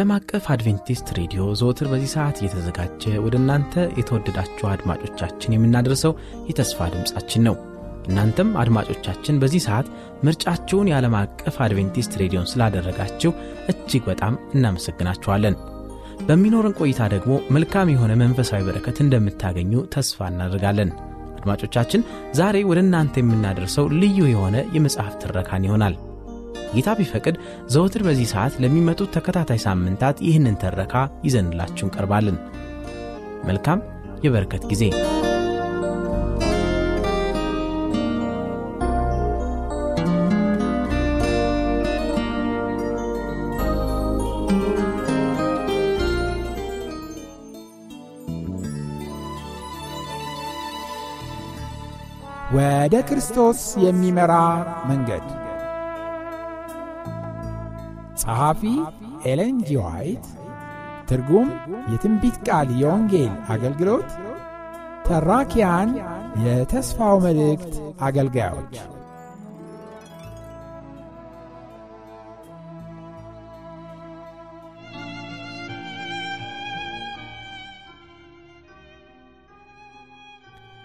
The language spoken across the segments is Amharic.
ከዓለም አቀፍ አድቬንቲስት ሬዲዮ ዘወትር በዚህ ሰዓት እየተዘጋጀ ወደ እናንተ የተወደዳችሁ አድማጮቻችን የምናደርሰው የተስፋ ድምፃችን ነው። እናንተም አድማጮቻችን በዚህ ሰዓት ምርጫችሁን የዓለም አቀፍ አድቬንቲስት ሬዲዮን ስላደረጋችሁ እጅግ በጣም እናመሰግናችኋለን። በሚኖርን ቆይታ ደግሞ መልካም የሆነ መንፈሳዊ በረከት እንደምታገኙ ተስፋ እናደርጋለን። አድማጮቻችን ዛሬ ወደ እናንተ የምናደርሰው ልዩ የሆነ የመጽሐፍ ትረካን ይሆናል። ጌታ ቢፈቅድ ዘወትር በዚህ ሰዓት ለሚመጡት ተከታታይ ሳምንታት ይህንን ተረካ ይዘንላችሁ እንቀርባለን። መልካም የበረከት ጊዜ። ወደ ክርስቶስ የሚመራ መንገድ ጸሐፊ ኤለን ጂ ዋይት። ትርጉም የትንቢት ቃል የወንጌል አገልግሎት። ተራኪያን የተስፋው መልእክት አገልጋዮች።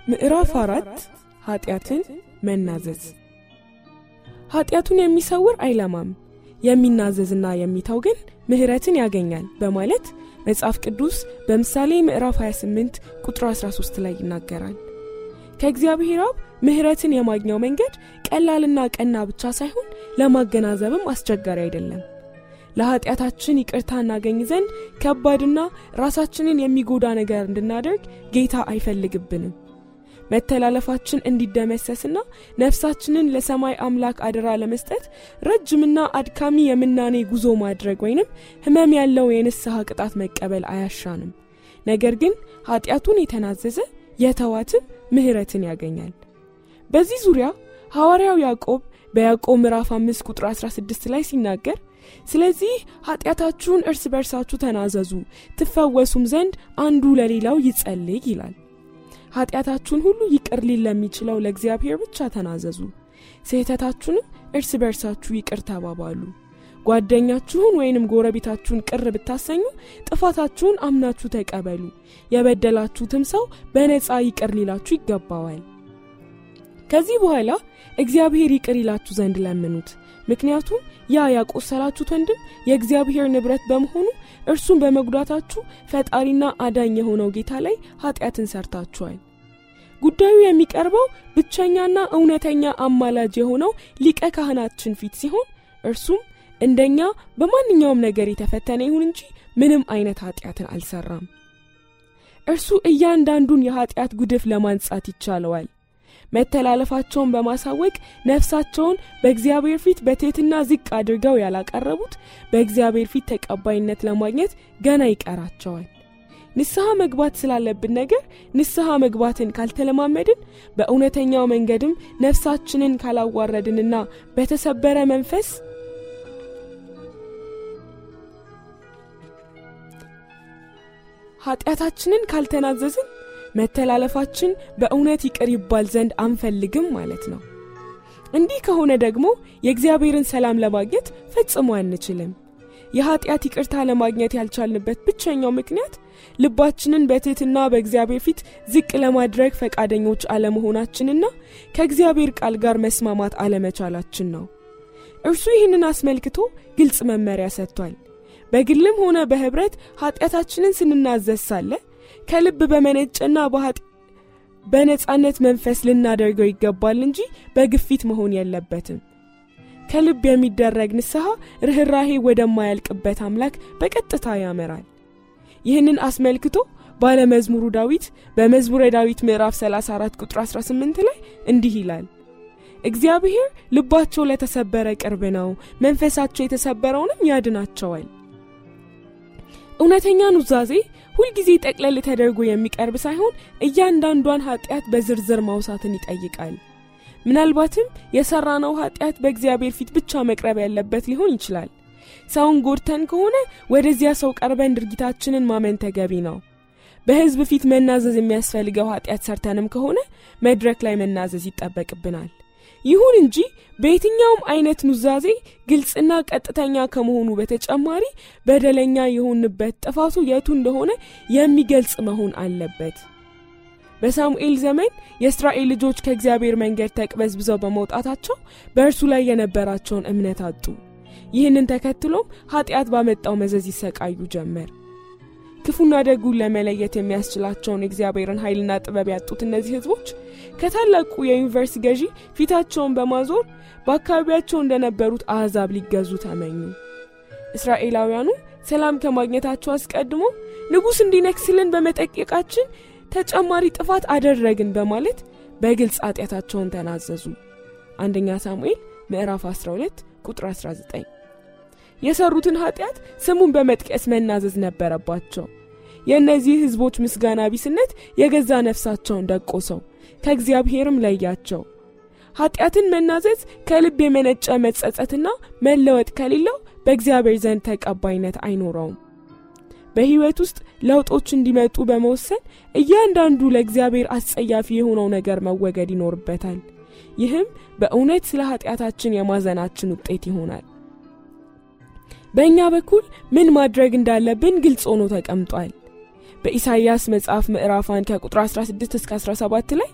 ምዕራፍ አራት ኀጢአትን መናዘዝ። ኀጢአቱን የሚሰውር አይለማም የሚናዘዝና የሚተው ግን ምሕረትን ያገኛል በማለት መጽሐፍ ቅዱስ በምሳሌ ምዕራፍ 28 ቁጥር 13 ላይ ይናገራል። ከእግዚአብሔር አብ ምሕረትን የማግኘው መንገድ ቀላልና ቀና ብቻ ሳይሆን ለማገናዘብም አስቸጋሪ አይደለም። ለኀጢአታችን ይቅርታ እናገኝ ዘንድ ከባድና ራሳችንን የሚጎዳ ነገር እንድናደርግ ጌታ አይፈልግብንም። መተላለፋችን እንዲደመሰስና ነፍሳችንን ለሰማይ አምላክ አደራ ለመስጠት ረጅምና አድካሚ የምናኔ ጉዞ ማድረግ ወይንም ህመም ያለው የንስሐ ቅጣት መቀበል አያሻንም። ነገር ግን ኀጢአቱን የተናዘዘ የተዋትም ምሕረትን ያገኛል። በዚህ ዙሪያ ሐዋርያው ያዕቆብ በያዕቆብ ምዕራፍ 5 ቁጥር 16 ላይ ሲናገር ስለዚህ ኀጢአታችሁን እርስ በርሳችሁ ተናዘዙ ትፈወሱም ዘንድ አንዱ ለሌላው ይጸልይ ይላል። ኀጢአታችሁን ሁሉ ይቅር ሊል ለሚችለው ለእግዚአብሔር ብቻ ተናዘዙ። ስህተታችሁንም እርስ በርሳችሁ ይቅር ተባባሉ። ጓደኛችሁን ወይንም ጎረቤታችሁን ቅር ብታሰኙ ጥፋታችሁን አምናችሁ ተቀበሉ። የበደላችሁትም ሰው በነፃ ይቅር ሊላችሁ ይገባዋል። ከዚህ በኋላ እግዚአብሔር ይቅር ይላችሁ ዘንድ ለምኑት። ምክንያቱም ያ ያቆሰላችሁት ወንድም የእግዚአብሔር ንብረት በመሆኑ እርሱን በመጉዳታችሁ ፈጣሪና አዳኝ የሆነው ጌታ ላይ ኀጢአትን ሰርታችኋል። ጉዳዩ የሚቀርበው ብቸኛና እውነተኛ አማላጅ የሆነው ሊቀ ካህናችን ፊት ሲሆን እርሱም እንደኛ በማንኛውም ነገር የተፈተነ ይሁን እንጂ ምንም አይነት ኀጢአትን አልሰራም። እርሱ እያንዳንዱን የኀጢአት ጉድፍ ለማንጻት ይቻለዋል። መተላለፋቸውን በማሳወቅ ነፍሳቸውን በእግዚአብሔር ፊት በትሕትና ዝቅ አድርገው ያላቀረቡት በእግዚአብሔር ፊት ተቀባይነት ለማግኘት ገና ይቀራቸዋል። ንስሐ መግባት ስላለብን ነገር ንስሐ መግባትን ካልተለማመድን በእውነተኛው መንገድም ነፍሳችንን ካላዋረድንና በተሰበረ መንፈስ ኀጢአታችንን ካልተናዘዝን መተላለፋችን በእውነት ይቅር ይባል ዘንድ አንፈልግም ማለት ነው። እንዲህ ከሆነ ደግሞ የእግዚአብሔርን ሰላም ለማግኘት ፈጽሞ አንችልም። የኀጢአት ይቅርታ ለማግኘት ያልቻልንበት ብቸኛው ምክንያት ልባችንን በትሕትና በእግዚአብሔር ፊት ዝቅ ለማድረግ ፈቃደኞች አለመሆናችንና ከእግዚአብሔር ቃል ጋር መስማማት አለመቻላችን ነው። እርሱ ይህንን አስመልክቶ ግልጽ መመሪያ ሰጥቷል። በግልም ሆነ በኅብረት ኀጢአታችንን ስንናዘዝ ሳለ ከልብ በመነጨና በነጻነት መንፈስ ልናደርገው ይገባል እንጂ በግፊት መሆን የለበትም። ከልብ የሚደረግ ንስሐ ርኅራሄ ወደማያልቅበት አምላክ በቀጥታ ያመራል። ይህንን አስመልክቶ ባለመዝሙሩ ዳዊት በመዝሙረ ዳዊት ምዕራፍ 34 ቁጥር 18 ላይ እንዲህ ይላል እግዚአብሔር ልባቸው ለተሰበረ ቅርብ ነው፣ መንፈሳቸው የተሰበረውንም ያድናቸዋል። እውነተኛ ኑዛዜ ሁልጊዜ ጠቅለል ተደርጎ የሚቀርብ ሳይሆን እያንዳንዷን ኃጢአት በዝርዝር ማውሳትን ይጠይቃል። ምናልባትም የሰራነው ኃጢአት በእግዚአብሔር ፊት ብቻ መቅረብ ያለበት ሊሆን ይችላል። ሰውን ጎድተን ከሆነ ወደዚያ ሰው ቀርበን ድርጊታችንን ማመን ተገቢ ነው። በሕዝብ ፊት መናዘዝ የሚያስፈልገው ኃጢአት ሰርተንም ከሆነ መድረክ ላይ መናዘዝ ይጠበቅብናል። ይሁን እንጂ በየትኛውም አይነት ኑዛዜ ግልጽና ቀጥተኛ ከመሆኑ በተጨማሪ በደለኛ የሆንበት ጥፋቱ የቱ እንደሆነ የሚገልጽ መሆን አለበት። በሳሙኤል ዘመን የእስራኤል ልጆች ከእግዚአብሔር መንገድ ተቅበዝብዘው በመውጣታቸው በእርሱ ላይ የነበራቸውን እምነት አጡ። ይህንን ተከትሎም ኃጢአት ባመጣው መዘዝ ይሰቃዩ ጀመር። ክፉና ደጉን ለመለየት የሚያስችላቸውን የእግዚአብሔርን ኃይልና ጥበብ ያጡት እነዚህ ህዝቦች ከታላቁ የዩኒቨርሲቲ ገዢ ፊታቸውን በማዞር በአካባቢያቸው እንደነበሩት አሕዛብ ሊገዙ ተመኙ። እስራኤላውያኑ ሰላም ከማግኘታቸው አስቀድሞ ንጉሥ እንዲነግስልን በመጠየቃችን ተጨማሪ ጥፋት አደረግን በማለት በግልጽ ኃጢአታቸውን ተናዘዙ። አንደኛ ሳሙኤል ምዕራፍ 12 ቁጥር 19 የሰሩትን ኃጢአት ስሙን በመጥቀስ መናዘዝ ነበረባቸው። የእነዚህ ህዝቦች ምስጋና ቢስነት የገዛ ነፍሳቸውን ደቆሰው፣ ከእግዚአብሔርም ለያቸው። ኃጢአትን መናዘዝ ከልብ የመነጨ መጸጸትና መለወጥ ከሌለው በእግዚአብሔር ዘንድ ተቀባይነት አይኖረውም። በሕይወት ውስጥ ለውጦች እንዲመጡ በመወሰን እያንዳንዱ ለእግዚአብሔር አስጸያፊ የሆነው ነገር መወገድ ይኖርበታል። ይህም በእውነት ስለ ኃጢአታችን የማዘናችን ውጤት ይሆናል። በእኛ በኩል ምን ማድረግ እንዳለብን ግልጽ ሆኖ ተቀምጧል። በኢሳይያስ መጽሐፍ ምዕራፍ 1 ከቁጥር 16 እስከ 17 ላይ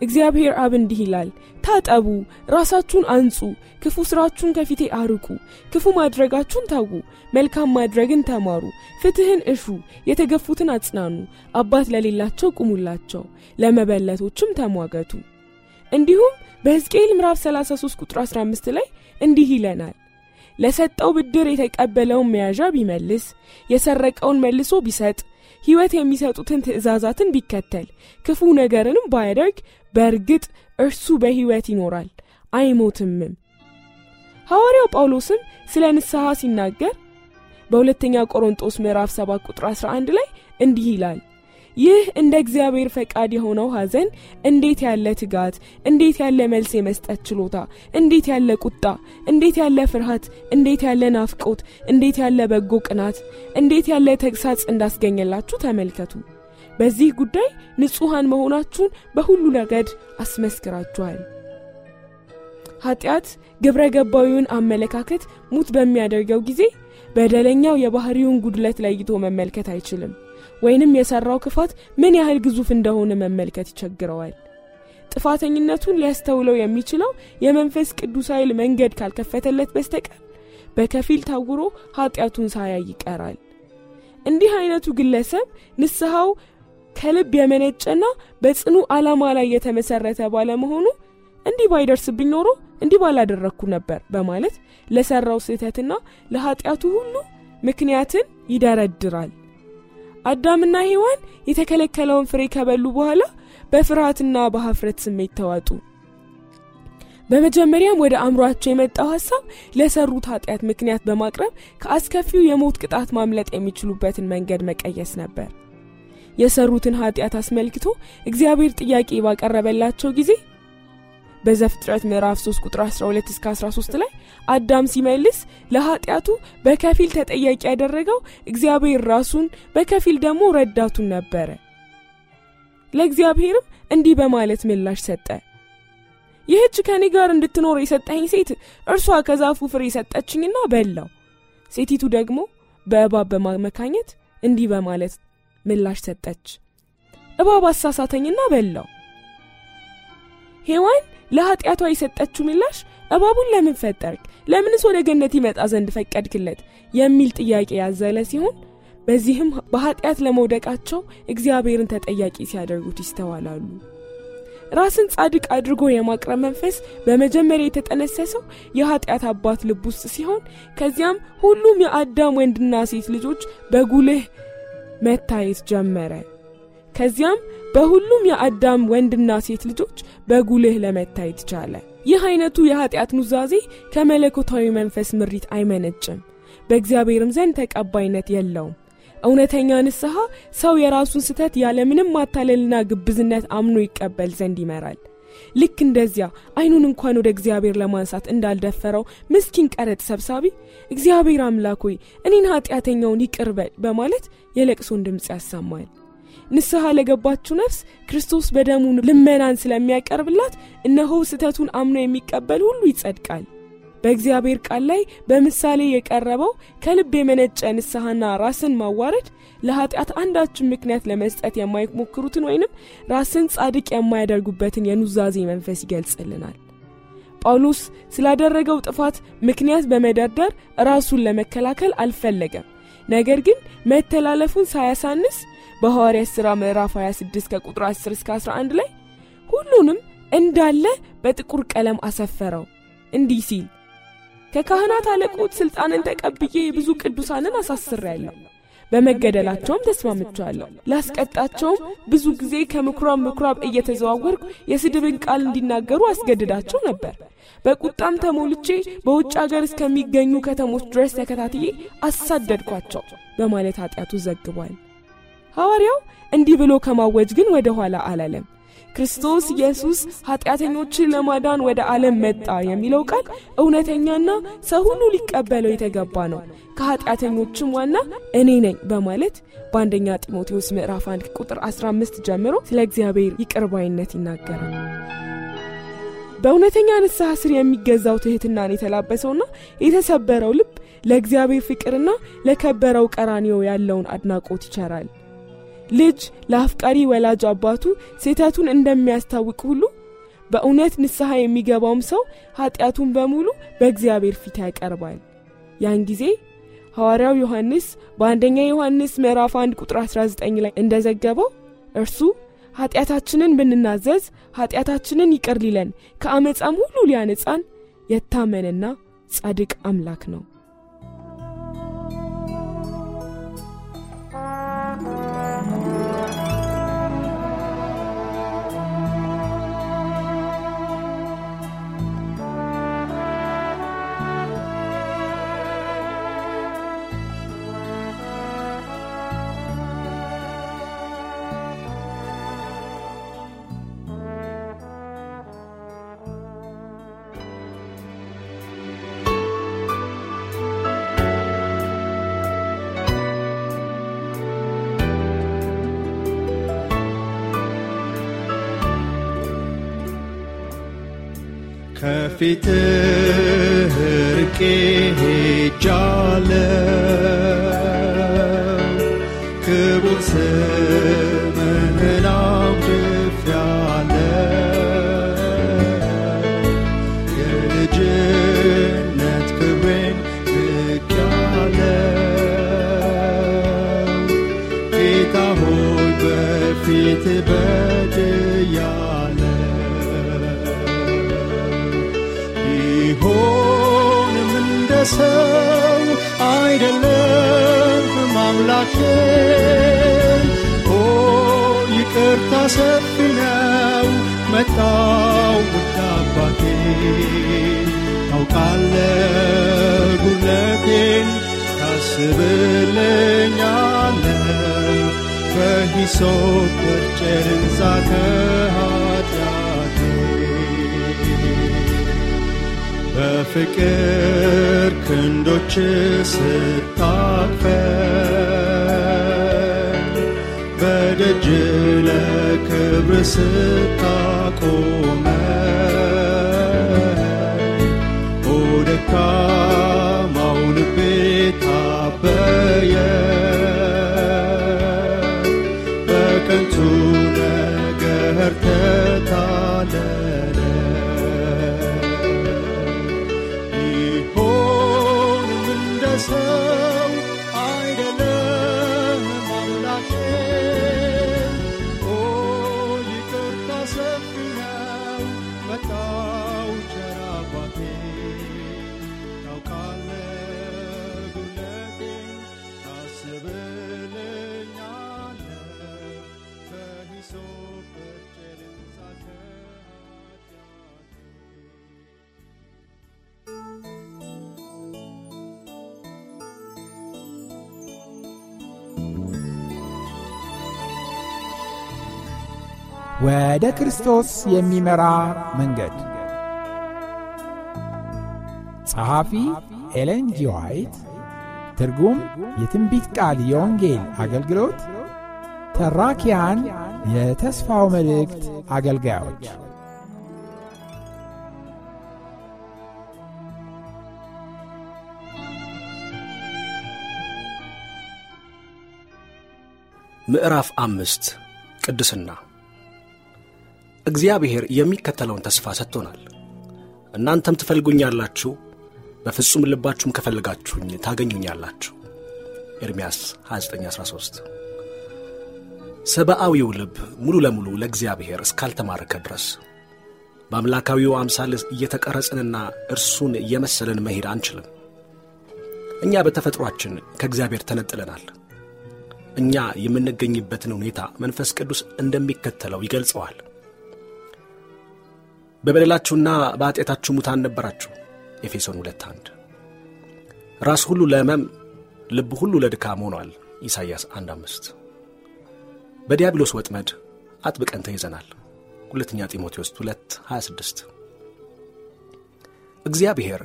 እግዚአብሔር አብ እንዲህ ይላል፣ ታጠቡ፣ ራሳችሁን አንጹ፣ ክፉ ስራችሁን ከፊቴ አርቁ፣ ክፉ ማድረጋችሁን ተዉ፣ መልካም ማድረግን ተማሩ፣ ፍትህን እሹ፣ የተገፉትን አጽናኑ፣ አባት ለሌላቸው ቁሙላቸው፣ ለመበለቶችም ተሟገቱ። እንዲሁም በሕዝቅኤል ምዕራፍ 33 ቁጥር 15 ላይ እንዲህ ይለናል ለሰጠው ብድር የተቀበለውን መያዣ ቢመልስ የሰረቀውን መልሶ ቢሰጥ ሕይወት የሚሰጡትን ትእዛዛትን ቢከተል ክፉ ነገርንም ባያደርግ በእርግጥ እርሱ በሕይወት ይኖራል አይሞትምም። ሐዋርያው ጳውሎስም ስለ ንስሐ ሲናገር በሁለተኛ ቆሮንጦስ ምዕራፍ 7 ቁጥር 11 ላይ እንዲህ ይላል ይህ እንደ እግዚአብሔር ፈቃድ የሆነው ሐዘን እንዴት ያለ ትጋት፣ እንዴት ያለ መልስ የመስጠት ችሎታ፣ እንዴት ያለ ቁጣ፣ እንዴት ያለ ፍርሃት፣ እንዴት ያለ ናፍቆት፣ እንዴት ያለ በጎ ቅናት፣ እንዴት ያለ ተግሳጽ እንዳስገኘላችሁ ተመልከቱ። በዚህ ጉዳይ ንጹሐን መሆናችሁን በሁሉ ረገድ አስመስክራችኋል። ኃጢአት ግብረ ገባዊውን አመለካከት ሙት በሚያደርገው ጊዜ በደለኛው የባህሪውን ጉድለት ለይቶ መመልከት አይችልም ወይንም የሰራው ክፋት ምን ያህል ግዙፍ እንደሆነ መመልከት ይቸግረዋል። ጥፋተኝነቱን ሊያስተውለው የሚችለው የመንፈስ ቅዱስ ኃይል መንገድ ካልከፈተለት በስተቀር በከፊል ታውሮ ኃጢአቱን ሳያይ ይቀራል። እንዲህ አይነቱ ግለሰብ ንስሐው ከልብ የመነጨና በጽኑ ዓላማ ላይ የተመሰረተ ባለመሆኑ እንዲህ ባይደርስብኝ ኖሮ እንዲህ ባላደረግኩ ነበር በማለት ለሰራው ስህተትና ለኃጢአቱ ሁሉ ምክንያትን ይደረድራል። አዳምና ሔዋን የተከለከለውን ፍሬ ከበሉ በኋላ በፍርሃትና በሀፍረት ስሜት ተዋጡ። በመጀመሪያም ወደ አእምሯቸው የመጣው ሐሳብ ለሰሩት ኃጢአት ምክንያት በማቅረብ ከአስከፊው የሞት ቅጣት ማምለጥ የሚችሉበትን መንገድ መቀየስ ነበር። የሰሩትን ኃጢአት አስመልክቶ እግዚአብሔር ጥያቄ ባቀረበላቸው ጊዜ በዘፍጥረት ምዕራፍ 3 ቁጥር 12 እስከ 13 ላይ አዳም ሲመልስ ለኃጢአቱ በከፊል ተጠያቂ ያደረገው እግዚአብሔር ራሱን በከፊል ደግሞ ረዳቱን ነበረ። ለእግዚአብሔርም እንዲህ በማለት ምላሽ ሰጠ። ይህች ከኔ ጋር እንድትኖር የሰጠኝ ሴት እርሷ ከዛፉ ፍሬ ሰጠችኝና በላው። ሴቲቱ ደግሞ በእባብ በማመካኘት እንዲህ በማለት ምላሽ ሰጠች፣ እባብ አሳሳተኝና በላው። ሔዋን ለኃጢአቷ የሰጠችው ምላሽ እባቡን ለምን ፈጠርክ? ለምንስ ወደ ገነት ይመጣ ዘንድ ፈቀድክለት? የሚል ጥያቄ ያዘለ ሲሆን በዚህም በኃጢአት ለመውደቃቸው እግዚአብሔርን ተጠያቂ ሲያደርጉት ይስተዋላሉ። ራስን ጻድቅ አድርጎ የማቅረብ መንፈስ በመጀመሪያ የተጠነሰሰው የኃጢአት አባት ልብ ውስጥ ሲሆን ከዚያም ሁሉም የአዳም ወንድና ሴት ልጆች በጉልህ መታየት ጀመረ። ከዚያም በሁሉም የአዳም ወንድና ሴት ልጆች በጉልህ ለመታየት ቻለ። ይህ አይነቱ የኀጢአት ኑዛዜ ከመለኮታዊ መንፈስ ምሪት አይመነጭም፣ በእግዚአብሔርም ዘንድ ተቀባይነት የለውም። እውነተኛ ንስሐ ሰው የራሱን ስተት ያለምንም ማታለልና ግብዝነት አምኖ ይቀበል ዘንድ ይመራል። ልክ እንደዚያ አይኑን እንኳን ወደ እግዚአብሔር ለማንሳት እንዳልደፈረው ምስኪን ቀረጥ ሰብሳቢ እግዚአብሔር አምላክ ሆይ እኔን ኀጢአተኛውን ይቅር በል በማለት የለቅሶን ድምፅ ያሰማል። ንስሐ ለገባችው ነፍስ ክርስቶስ በደሙ ልመናን ስለሚያቀርብላት እነሆ ስተቱን አምኖ የሚቀበል ሁሉ ይጸድቃል። በእግዚአብሔር ቃል ላይ በምሳሌ የቀረበው ከልብ የመነጨ ንስሐና ራስን ማዋረድ ለኀጢአት አንዳችን ምክንያት ለመስጠት የማይሞክሩትን ወይንም ራስን ጻድቅ የማያደርጉበትን የኑዛዜ መንፈስ ይገልጽልናል። ጳውሎስ ስላደረገው ጥፋት ምክንያት በመደርደር ራሱን ለመከላከል አልፈለገም። ነገር ግን መተላለፉን ሳያሳንስ በሐዋርያት ሥራ ምዕራፍ 26 ከቁጥር 10 እስከ 11 ላይ ሁሉንም እንዳለ በጥቁር ቀለም አሰፈረው እንዲህ ሲል ከካህናት አለቆች ሥልጣንን ተቀብዬ ብዙ ቅዱሳንን አሳስሬያለሁ በመገደላቸውም ተስማምቻለሁ። ላስቀጣቸውም ብዙ ጊዜ ከምኩራብ ምኩራብ እየተዘዋወርኩ የስድብን ቃል እንዲናገሩ አስገድዳቸው ነበር። በቁጣም ተሞልቼ በውጭ አገር እስከሚገኙ ከተሞች ድረስ ተከታትዬ አሳደድኳቸው በማለት ኃጢአቱ ዘግቧል። ሐዋርያው እንዲህ ብሎ ከማወጅ ግን ወደ ኋላ አላለም። ክርስቶስ ኢየሱስ ኃጢአተኞችን ለማዳን ወደ ዓለም መጣ የሚለው ቃል እውነተኛና ሰው ሁሉ ሊቀበለው የተገባ ነው፣ ከኃጢአተኞችም ዋና እኔ ነኝ በማለት በአንደኛ ጢሞቴዎስ ምዕራፍ 1 ቁጥር 15 ጀምሮ ስለ እግዚአብሔር ይቅርባይነት ይናገራል። በእውነተኛ ንስሐ ስር የሚገዛው ትሕትናን የተላበሰውና የተሰበረው ልብ ለእግዚአብሔር ፍቅርና ለከበረው ቀራኒዮ ያለውን አድናቆት ይቸራል። ልጅ ለአፍቃሪ ወላጅ አባቱ ስህተቱን እንደሚያስታውቅ ሁሉ በእውነት ንስሐ የሚገባውም ሰው ኀጢአቱን በሙሉ በእግዚአብሔር ፊት ያቀርባል። ያን ጊዜ ሐዋርያው ዮሐንስ በአንደኛ ዮሐንስ ምዕራፍ 1 ቁጥር 19 ላይ እንደዘገበው እርሱ ኀጢአታችንን ብንናዘዝ ኀጢአታችንን ይቅር ሊለን ከአመፃም ሁሉ ሊያነጻን የታመነና ጻድቅ አምላክ ነው። ከፊትህ ርቄ ሄጃለሁ ክቡር ስምህን አውድፌአለሁ የልጅነት ክብሬን ንቄአለሁ ጌታ ሆይ በፊት ሰው አይደለም አምላኬ። ኦ ይቅርታ ሰፊ ነው መጣው ውድ አባቴ። ታውቃለ ጉድለቴን ታስብልኛለ በሂሶፕ ወርጨን በፍቅር ክንዶች ስታቅፈን በደጅ ለክብር ስታቆመን ወደ ክርስቶስ የሚመራ መንገድ። ጸሐፊ ኤለን ጂ ትርጉም የትንቢት ቃል የወንጌል አገልግሎት። ተራኪያን የተስፋው መልእክት አገልጋዮች። ምዕራፍ አምስት ቅድስና እግዚአብሔር የሚከተለውን ተስፋ ሰጥቶናል። እናንተም ትፈልጉኛላችሁ፣ በፍጹም ልባችሁም ከፈልጋችሁኝ ታገኙኛላችሁ። ኤርምያስ 2913 ሰብአዊው ልብ ሙሉ ለሙሉ ለእግዚአብሔር እስካልተማረከ ድረስ በአምላካዊው አምሳል እየተቀረጽንና እርሱን እየመሰለን መሄድ አንችልም። እኛ በተፈጥሯችን ከእግዚአብሔር ተነጥለናል። እኛ የምንገኝበትን ሁኔታ መንፈስ ቅዱስ እንደሚከተለው ይገልጸዋል። በበደላችሁና በኃጢአታችሁ ሙታን ነበራችሁ። ኤፌሶን 2 1 ራስ ሁሉ ለሕመም ልብ ሁሉ ለድካም ሆኗል። ኢሳይያስ 1 5 በዲያብሎስ ወጥመድ አጥብቀን ተይዘናል። ሁለተኛ ጢሞቴዎስ 2 26 እግዚአብሔር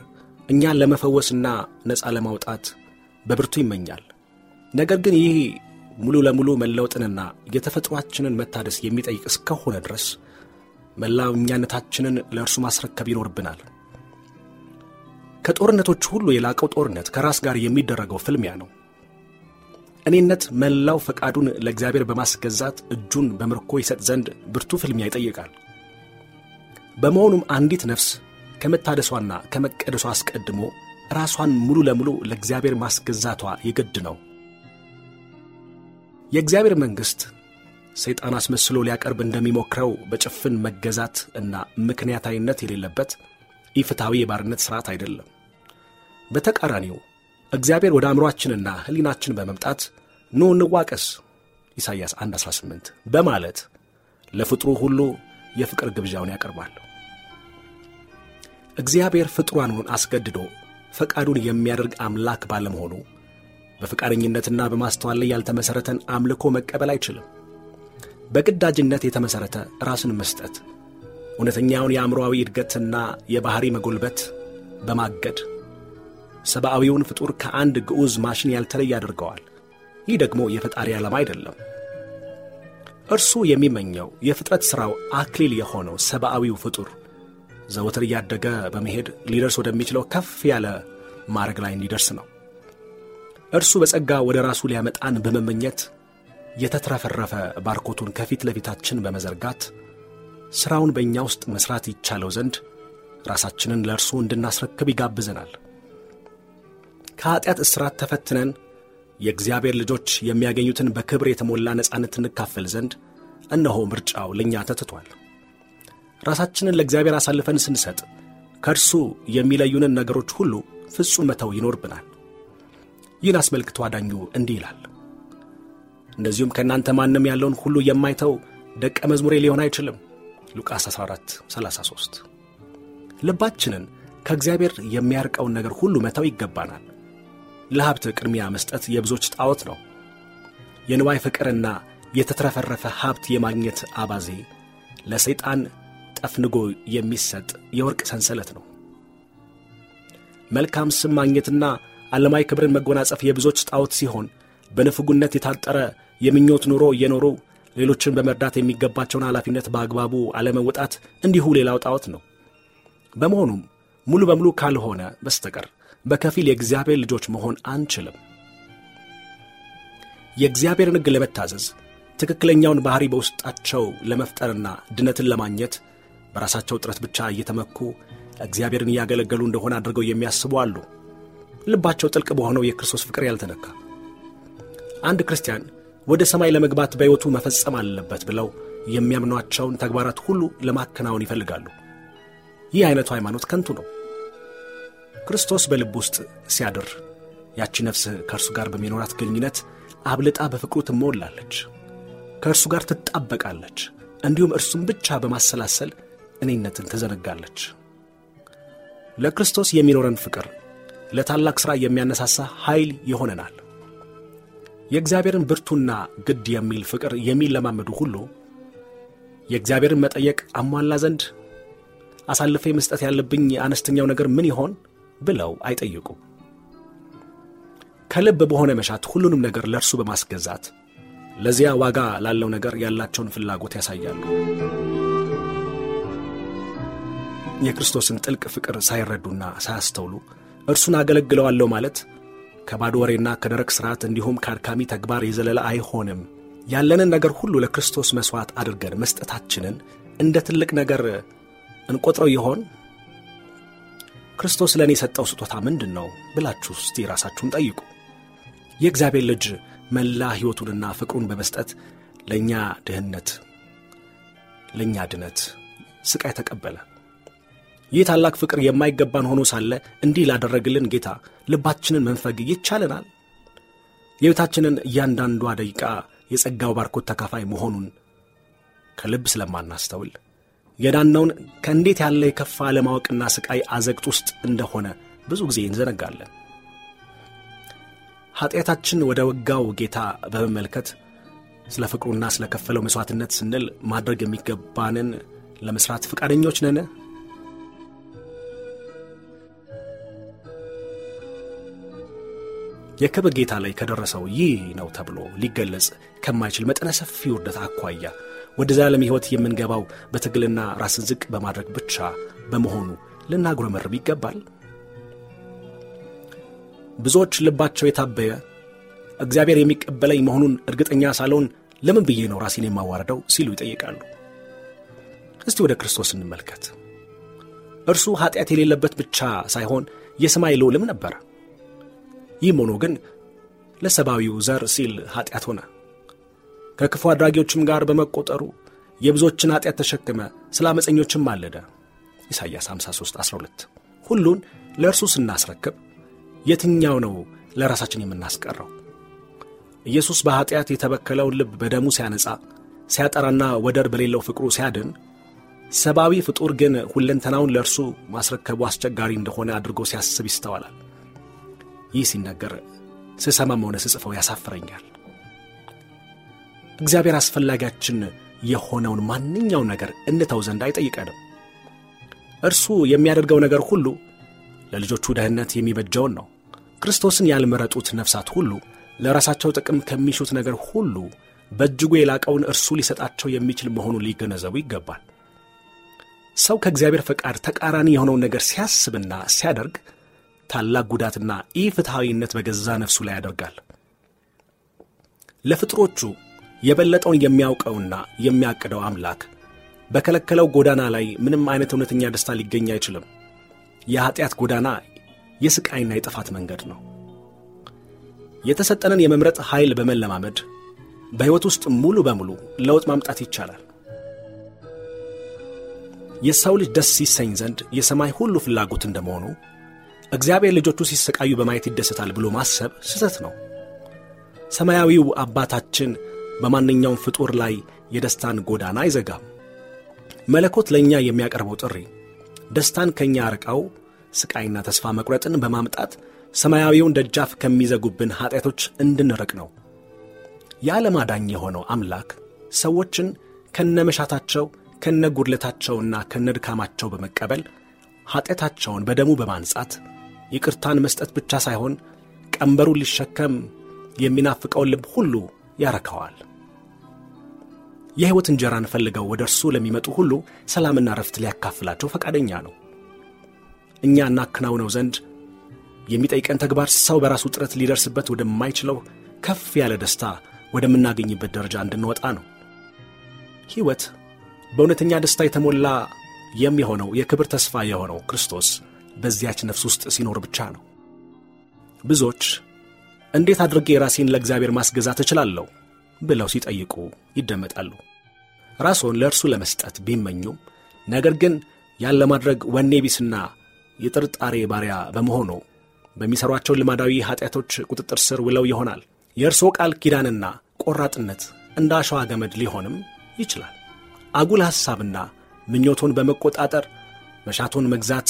እኛን ለመፈወስና ነፃ ለማውጣት በብርቱ ይመኛል። ነገር ግን ይህ ሙሉ ለሙሉ መለወጥንና የተፈጥሯችንን መታደስ የሚጠይቅ እስከሆነ ድረስ መላው እኛነታችንን ለእርሱ ማስረከብ ይኖርብናል። ከጦርነቶች ሁሉ የላቀው ጦርነት ከራስ ጋር የሚደረገው ፍልሚያ ነው። እኔነት መላው ፈቃዱን ለእግዚአብሔር በማስገዛት እጁን በምርኮ ይሰጥ ዘንድ ብርቱ ፍልሚያ ይጠይቃል። በመሆኑም አንዲት ነፍስ ከመታደሷና ከመቀደሷ አስቀድሞ ራሷን ሙሉ ለሙሉ ለእግዚአብሔር ማስገዛቷ የግድ ነው። የእግዚአብሔር መንግሥት ሰይጣን አስመስሎ ሊያቀርብ እንደሚሞክረው በጭፍን መገዛት እና ምክንያታዊነት የሌለበት ኢፍትሐዊ የባርነት ሥርዓት አይደለም። በተቃራኒው እግዚአብሔር ወደ አእምሮአችንና ሕሊናችን በመምጣት ኑ እንዋቀስ ኢሳይያስ 118 በማለት ለፍጥሩ ሁሉ የፍቅር ግብዣውን ያቀርባል። እግዚአብሔር ፍጥሯኑን አስገድዶ ፈቃዱን የሚያደርግ አምላክ ባለመሆኑ በፈቃደኝነትና በማስተዋል ላይ ያልተመሠረተን አምልኮ መቀበል አይችልም። በግዳጅነት የተመሠረተ ራስን መስጠት እውነተኛውን የአእምሮአዊ እድገትና የባሕሪ መጎልበት በማገድ ሰብአዊውን ፍጡር ከአንድ ግዑዝ ማሽን ያልተለየ ያደርገዋል። ይህ ደግሞ የፈጣሪ ዓላማ አይደለም። እርሱ የሚመኘው የፍጥረት ሥራው አክሊል የሆነው ሰብአዊው ፍጡር ዘወትር እያደገ በመሄድ ሊደርስ ወደሚችለው ከፍ ያለ ማዕረግ ላይ እንዲደርስ ነው። እርሱ በጸጋ ወደ ራሱ ሊያመጣን በመመኘት የተትረፈረፈ ባርኮቱን ከፊት ለፊታችን በመዘርጋት ሥራውን በእኛ ውስጥ መሥራት ይቻለው ዘንድ ራሳችንን ለእርሱ እንድናስረክብ ይጋብዘናል። ከኀጢአት እስራት ተፈትነን የእግዚአብሔር ልጆች የሚያገኙትን በክብር የተሞላ ነፃነት እንካፈል ዘንድ እነሆ ምርጫው ለእኛ ተትቷል። ራሳችንን ለእግዚአብሔር አሳልፈን ስንሰጥ ከእርሱ የሚለዩንን ነገሮች ሁሉ ፍጹም መተው ይኖርብናል። ይህን አስመልክቶ አዳኙ እንዲህ ይላል፣ እንደዚሁም ከእናንተ ማንም ያለውን ሁሉ የማይተው ደቀ መዝሙሬ ሊሆን አይችልም። ሉቃስ 14 33 ልባችንን ከእግዚአብሔር የሚያርቀውን ነገር ሁሉ መተው ይገባናል። ለሀብት ቅድሚያ መስጠት የብዙዎች ጣዖት ነው። የንዋይ ፍቅርና የተትረፈረፈ ሀብት የማግኘት አባዜ ለሰይጣን ጠፍንጎ የሚሰጥ የወርቅ ሰንሰለት ነው። መልካም ስም ማግኘትና ዓለማዊ ክብርን መጎናጸፍ የብዙዎች ጣዖት ሲሆን በንፍጉነት የታጠረ የምኞት ኑሮ እየኖሩ ሌሎችን በመርዳት የሚገባቸውን ኃላፊነት በአግባቡ አለመወጣት እንዲሁ ሌላው ጣዖት ነው። በመሆኑም ሙሉ በሙሉ ካልሆነ በስተቀር በከፊል የእግዚአብሔር ልጆች መሆን አንችልም። የእግዚአብሔርን ሕግ ለመታዘዝ ትክክለኛውን ባሕሪ በውስጣቸው ለመፍጠርና ድነትን ለማግኘት በራሳቸው ጥረት ብቻ እየተመኩ እግዚአብሔርን እያገለገሉ እንደሆነ አድርገው የሚያስቡ አሉ። ልባቸው ጥልቅ በሆነው የክርስቶስ ፍቅር ያልተነካ አንድ ክርስቲያን ወደ ሰማይ ለመግባት በሕይወቱ መፈጸም አለበት ብለው የሚያምኗቸውን ተግባራት ሁሉ ለማከናወን ይፈልጋሉ። ይህ አይነቱ ሃይማኖት ከንቱ ነው። ክርስቶስ በልብ ውስጥ ሲያድር ያቺ ነፍስ ከእርሱ ጋር በሚኖራት ግንኙነት አብልጣ በፍቅሩ ትሞላለች፣ ከእርሱ ጋር ትጣበቃለች። እንዲሁም እርሱም ብቻ በማሰላሰል እኔነትን ትዘነጋለች። ለክርስቶስ የሚኖረን ፍቅር ለታላቅ ሥራ የሚያነሳሳ ኃይል ይሆነናል። የእግዚአብሔርን ብርቱና ግድ የሚል ፍቅር የሚለማመዱ ሁሉ የእግዚአብሔርን መጠየቅ አሟላ ዘንድ አሳልፌ መስጠት ያለብኝ አነስተኛው ነገር ምን ይሆን ብለው አይጠይቁም። ከልብ በሆነ መሻት ሁሉንም ነገር ለእርሱ በማስገዛት ለዚያ ዋጋ ላለው ነገር ያላቸውን ፍላጎት ያሳያሉ። የክርስቶስን ጥልቅ ፍቅር ሳይረዱና ሳያስተውሉ እርሱን አገለግለዋለሁ ማለት ከባዶ ወሬና ከደረቅ ሥርዓት እንዲሁም ከአድካሚ ተግባር የዘለለ አይሆንም። ያለንን ነገር ሁሉ ለክርስቶስ መሥዋዕት አድርገን መስጠታችንን እንደ ትልቅ ነገር እንቆጥረው ይሆን? ክርስቶስ ለእኔ የሰጠው ስጦታ ምንድን ነው ብላችሁ እስቲ ራሳችሁን ጠይቁ። የእግዚአብሔር ልጅ መላ ሕይወቱንና ፍቅሩን በመስጠት ለእኛ ድህነት፣ ለእኛ ድነት ሥቃይ ተቀበለ። ይህ ታላቅ ፍቅር የማይገባን ሆኖ ሳለ እንዲህ ላደረግልን ጌታ ልባችንን መንፈግ ይቻለናል? የቤታችንን እያንዳንዷ ደቂቃ የጸጋው ባርኮት ተካፋይ መሆኑን ከልብ ስለማናስተውል የዳነውን ከእንዴት ያለ የከፋ ለማወቅና ሥቃይ አዘግጥ ውስጥ እንደሆነ ብዙ ጊዜ እንዘነጋለን። ኀጢአታችን ወደ ወጋው ጌታ በመመልከት ስለ ፍቅሩና ስለ ከፈለው መሥዋዕትነት ስንል ማድረግ የሚገባንን ለመሥራት ፈቃደኞች ነን? የክብር ጌታ ላይ ከደረሰው ይህ ነው ተብሎ ሊገለጽ ከማይችል መጠነ ሰፊ ውርደት አኳያ ወደ ዘላለም ሕይወት የምንገባው በትግልና ራስን ዝቅ በማድረግ ብቻ በመሆኑ ልናጉረመርም ይገባል። ብዙዎች ልባቸው የታበየ እግዚአብሔር የሚቀበለኝ መሆኑን እርግጠኛ ሳልሆን ለምን ብዬ ነው ራሴን የማዋረደው ሲሉ ይጠይቃሉ። እስቲ ወደ ክርስቶስ እንመልከት። እርሱ ኀጢአት የሌለበት ብቻ ሳይሆን የሰማይ ልዑልም ነበረ። ይህም ሆኖ ግን ለሰብአዊው ዘር ሲል ኀጢአት ሆነ። ከክፉ አድራጊዎችም ጋር በመቆጠሩ የብዙዎችን ኀጢአት ተሸክመ፣ ስለ ዓመፀኞችም ማለደ። ኢሳይያስ 53 12 ሁሉን ለእርሱ ስናስረክብ የትኛው ነው ለራሳችን የምናስቀረው? ኢየሱስ በኀጢአት የተበከለውን ልብ በደሙ ሲያነጻ ሲያጠራና ወደር በሌለው ፍቅሩ ሲያድን፣ ሰብአዊ ፍጡር ግን ሁለንተናውን ለእርሱ ማስረከቡ አስቸጋሪ እንደሆነ አድርጎ ሲያስብ ይስተዋላል። ይህ ሲነገር ስሰማም ሆነ ስጽፈው ያሳፍረኛል። እግዚአብሔር አስፈላጊያችን የሆነውን ማንኛውን ነገር እንተው ዘንድ አይጠይቀንም። እርሱ የሚያደርገው ነገር ሁሉ ለልጆቹ ደህንነት የሚበጀውን ነው። ክርስቶስን ያልመረጡት ነፍሳት ሁሉ ለራሳቸው ጥቅም ከሚሹት ነገር ሁሉ በእጅጉ የላቀውን እርሱ ሊሰጣቸው የሚችል መሆኑን ሊገነዘቡ ይገባል። ሰው ከእግዚአብሔር ፈቃድ ተቃራኒ የሆነውን ነገር ሲያስብና ሲያደርግ ታላቅ ጉዳትና ኢፍትሐዊነት በገዛ ነፍሱ ላይ ያደርጋል። ለፍጥሮቹ የበለጠውን የሚያውቀውና የሚያቅደው አምላክ በከለከለው ጎዳና ላይ ምንም አይነት እውነተኛ ደስታ ሊገኝ አይችልም። የኀጢአት ጎዳና የሥቃይና የጥፋት መንገድ ነው። የተሰጠንን የመምረጥ ኃይል በመለማመድ በሕይወት ውስጥ ሙሉ በሙሉ ለውጥ ማምጣት ይቻላል። የሰው ልጅ ደስ ሲሰኝ ዘንድ የሰማይ ሁሉ ፍላጎት እንደመሆኑ እግዚአብሔር ልጆቹ ሲሰቃዩ በማየት ይደሰታል ብሎ ማሰብ ስህተት ነው። ሰማያዊው አባታችን በማንኛውም ፍጡር ላይ የደስታን ጎዳና አይዘጋም። መለኮት ለእኛ የሚያቀርበው ጥሪ ደስታን ከእኛ ርቀው ሥቃይና ተስፋ መቁረጥን በማምጣት ሰማያዊውን ደጃፍ ከሚዘጉብን ኀጢአቶች እንድንርቅ ነው። የዓለም አዳኝ የሆነው አምላክ ሰዎችን ከነመሻታቸው ከነጉድለታቸውና ከነድካማቸው በመቀበል ኀጢአታቸውን በደሙ በማንጻት ይቅርታን መስጠት ብቻ ሳይሆን ቀንበሩን ሊሸከም የሚናፍቀውን ልብ ሁሉ ያረካዋል። የሕይወት እንጀራን ፈልገው ወደ እርሱ ለሚመጡ ሁሉ ሰላምና ረፍት ሊያካፍላቸው ፈቃደኛ ነው። እኛ እናከናውነው ዘንድ የሚጠይቀን ተግባር ሰው በራሱ ጥረት ሊደርስበት ወደማይችለው ከፍ ያለ ደስታ ወደምናገኝበት ደረጃ እንድንወጣ ነው። ሕይወት በእውነተኛ ደስታ የተሞላ የሚሆነው የክብር ተስፋ የሆነው ክርስቶስ በዚያች ነፍስ ውስጥ ሲኖር ብቻ ነው። ብዙዎች እንዴት አድርጌ ራሴን ለእግዚአብሔር ማስገዛት እችላለሁ ብለው ሲጠይቁ ይደመጣሉ። ራስዎን ለእርሱ ለመስጠት ቢመኙም ነገር ግን ያን ለማድረግ ወኔ ቢስና የጥርጣሬ ባሪያ በመሆኑ በሚሠሯቸው ልማዳዊ ኀጢአቶች ቁጥጥር ስር ውለው ይሆናል። የእርስዎ ቃል ኪዳንና ቆራጥነት እንደ አሸዋ ገመድ ሊሆንም ይችላል። አጉል ሐሳብና ምኞቶን በመቆጣጠር መሻቶን መግዛት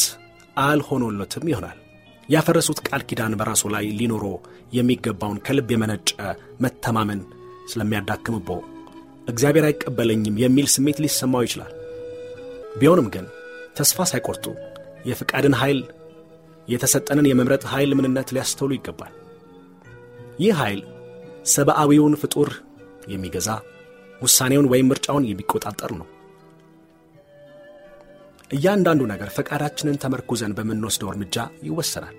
አልሆኖለትም ይሆናል። ያፈረሱት ቃል ኪዳን በራሱ ላይ ሊኖሮ የሚገባውን ከልብ የመነጨ መተማመን ስለሚያዳክምቦ እግዚአብሔር አይቀበለኝም የሚል ስሜት ሊሰማው ይችላል። ቢሆንም ግን ተስፋ ሳይቆርጡ የፍቃድን ኃይል የተሰጠንን የመምረጥ ኃይል ምንነት ሊያስተውሉ ይገባል። ይህ ኃይል ሰብአዊውን ፍጡር የሚገዛ ውሳኔውን ወይም ምርጫውን የሚቆጣጠር ነው። እያንዳንዱ ነገር ፈቃዳችንን ተመርኩዘን በምንወስደው እርምጃ ይወሰናል።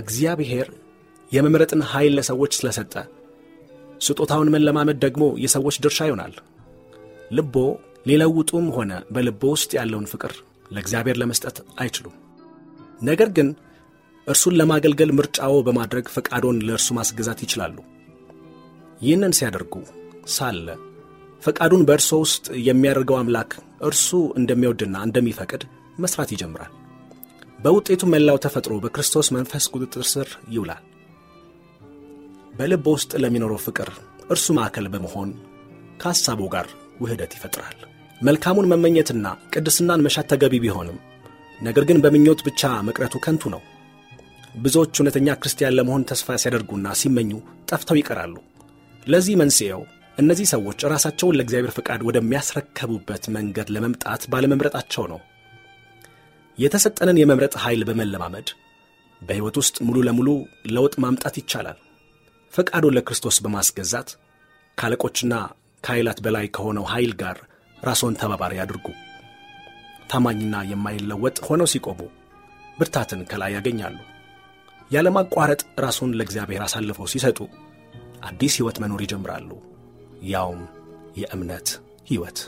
እግዚአብሔር የመምረጥን ኃይል ለሰዎች ስለሰጠ ስጦታውን መለማመድ ደግሞ የሰዎች ድርሻ ይሆናል። ልቦ ሊለውጡም ሆነ በልቦ ውስጥ ያለውን ፍቅር ለእግዚአብሔር ለመስጠት አይችሉም። ነገር ግን እርሱን ለማገልገል ምርጫዎ በማድረግ ፈቃዶን ለእርሱ ማስገዛት ይችላሉ። ይህንን ሲያደርጉ ሳለ ፈቃዱን በእርሶ ውስጥ የሚያደርገው አምላክ እርሱ እንደሚወድና እንደሚፈቅድ መስራት ይጀምራል። በውጤቱ መላው ተፈጥሮ በክርስቶስ መንፈስ ቁጥጥር ስር ይውላል። በልብ ውስጥ ለሚኖረው ፍቅር እርሱ ማዕከል በመሆን ከሐሳቡ ጋር ውህደት ይፈጥራል። መልካሙን መመኘትና ቅድስናን መሻት ተገቢ ቢሆንም ነገር ግን በምኞት ብቻ መቅረቱ ከንቱ ነው። ብዙዎች እውነተኛ ክርስቲያን ለመሆን ተስፋ ሲያደርጉና ሲመኙ ጠፍተው ይቀራሉ። ለዚህ መንስኤው እነዚህ ሰዎች ራሳቸውን ለእግዚአብሔር ፈቃድ ወደሚያስረከቡበት መንገድ ለመምጣት ባለመምረጣቸው ነው። የተሰጠንን የመምረጥ ኃይል በመለማመድ በሕይወት ውስጥ ሙሉ ለሙሉ ለውጥ ማምጣት ይቻላል። ፈቃዱን ለክርስቶስ በማስገዛት ከአለቆችና ከኃይላት በላይ ከሆነው ኃይል ጋር ራስዎን ተባባሪ አድርጉ። ታማኝና የማይለወጥ ሆነው ሲቆሙ ብርታትን ከላይ ያገኛሉ። ያለማቋረጥ ራሱን ለእግዚአብሔር አሳልፈው ሲሰጡ አዲስ ሕይወት መኖር ይጀምራሉ። ያውም የእምነት ሕይወት።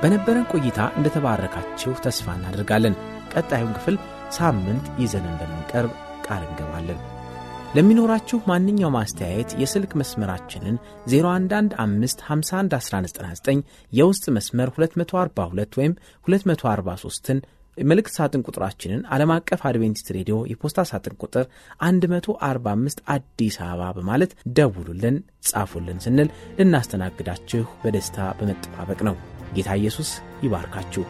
በነበረን ቆይታ እንደተባረካችሁ ተስፋ እናደርጋለን። ቀጣዩን ክፍል ሳምንት ይዘን እንደምንቀርብ ቃል እንገባለን። ለሚኖራችሁ ማንኛውም አስተያየት የስልክ መስመራችንን 0115511199 የውስጥ መስመር 242 ወይም 243ን መልእክት ሳጥን ቁጥራችንን ዓለም አቀፍ አድቬንቲስት ሬዲዮ የፖስታ ሳጥን ቁጥር 145 አዲስ አበባ በማለት ደውሉልን፣ ጻፉልን ስንል ልናስተናግዳችሁ በደስታ በመጠባበቅ ነው። ጌታ ኢየሱስ ይባርካችሁ።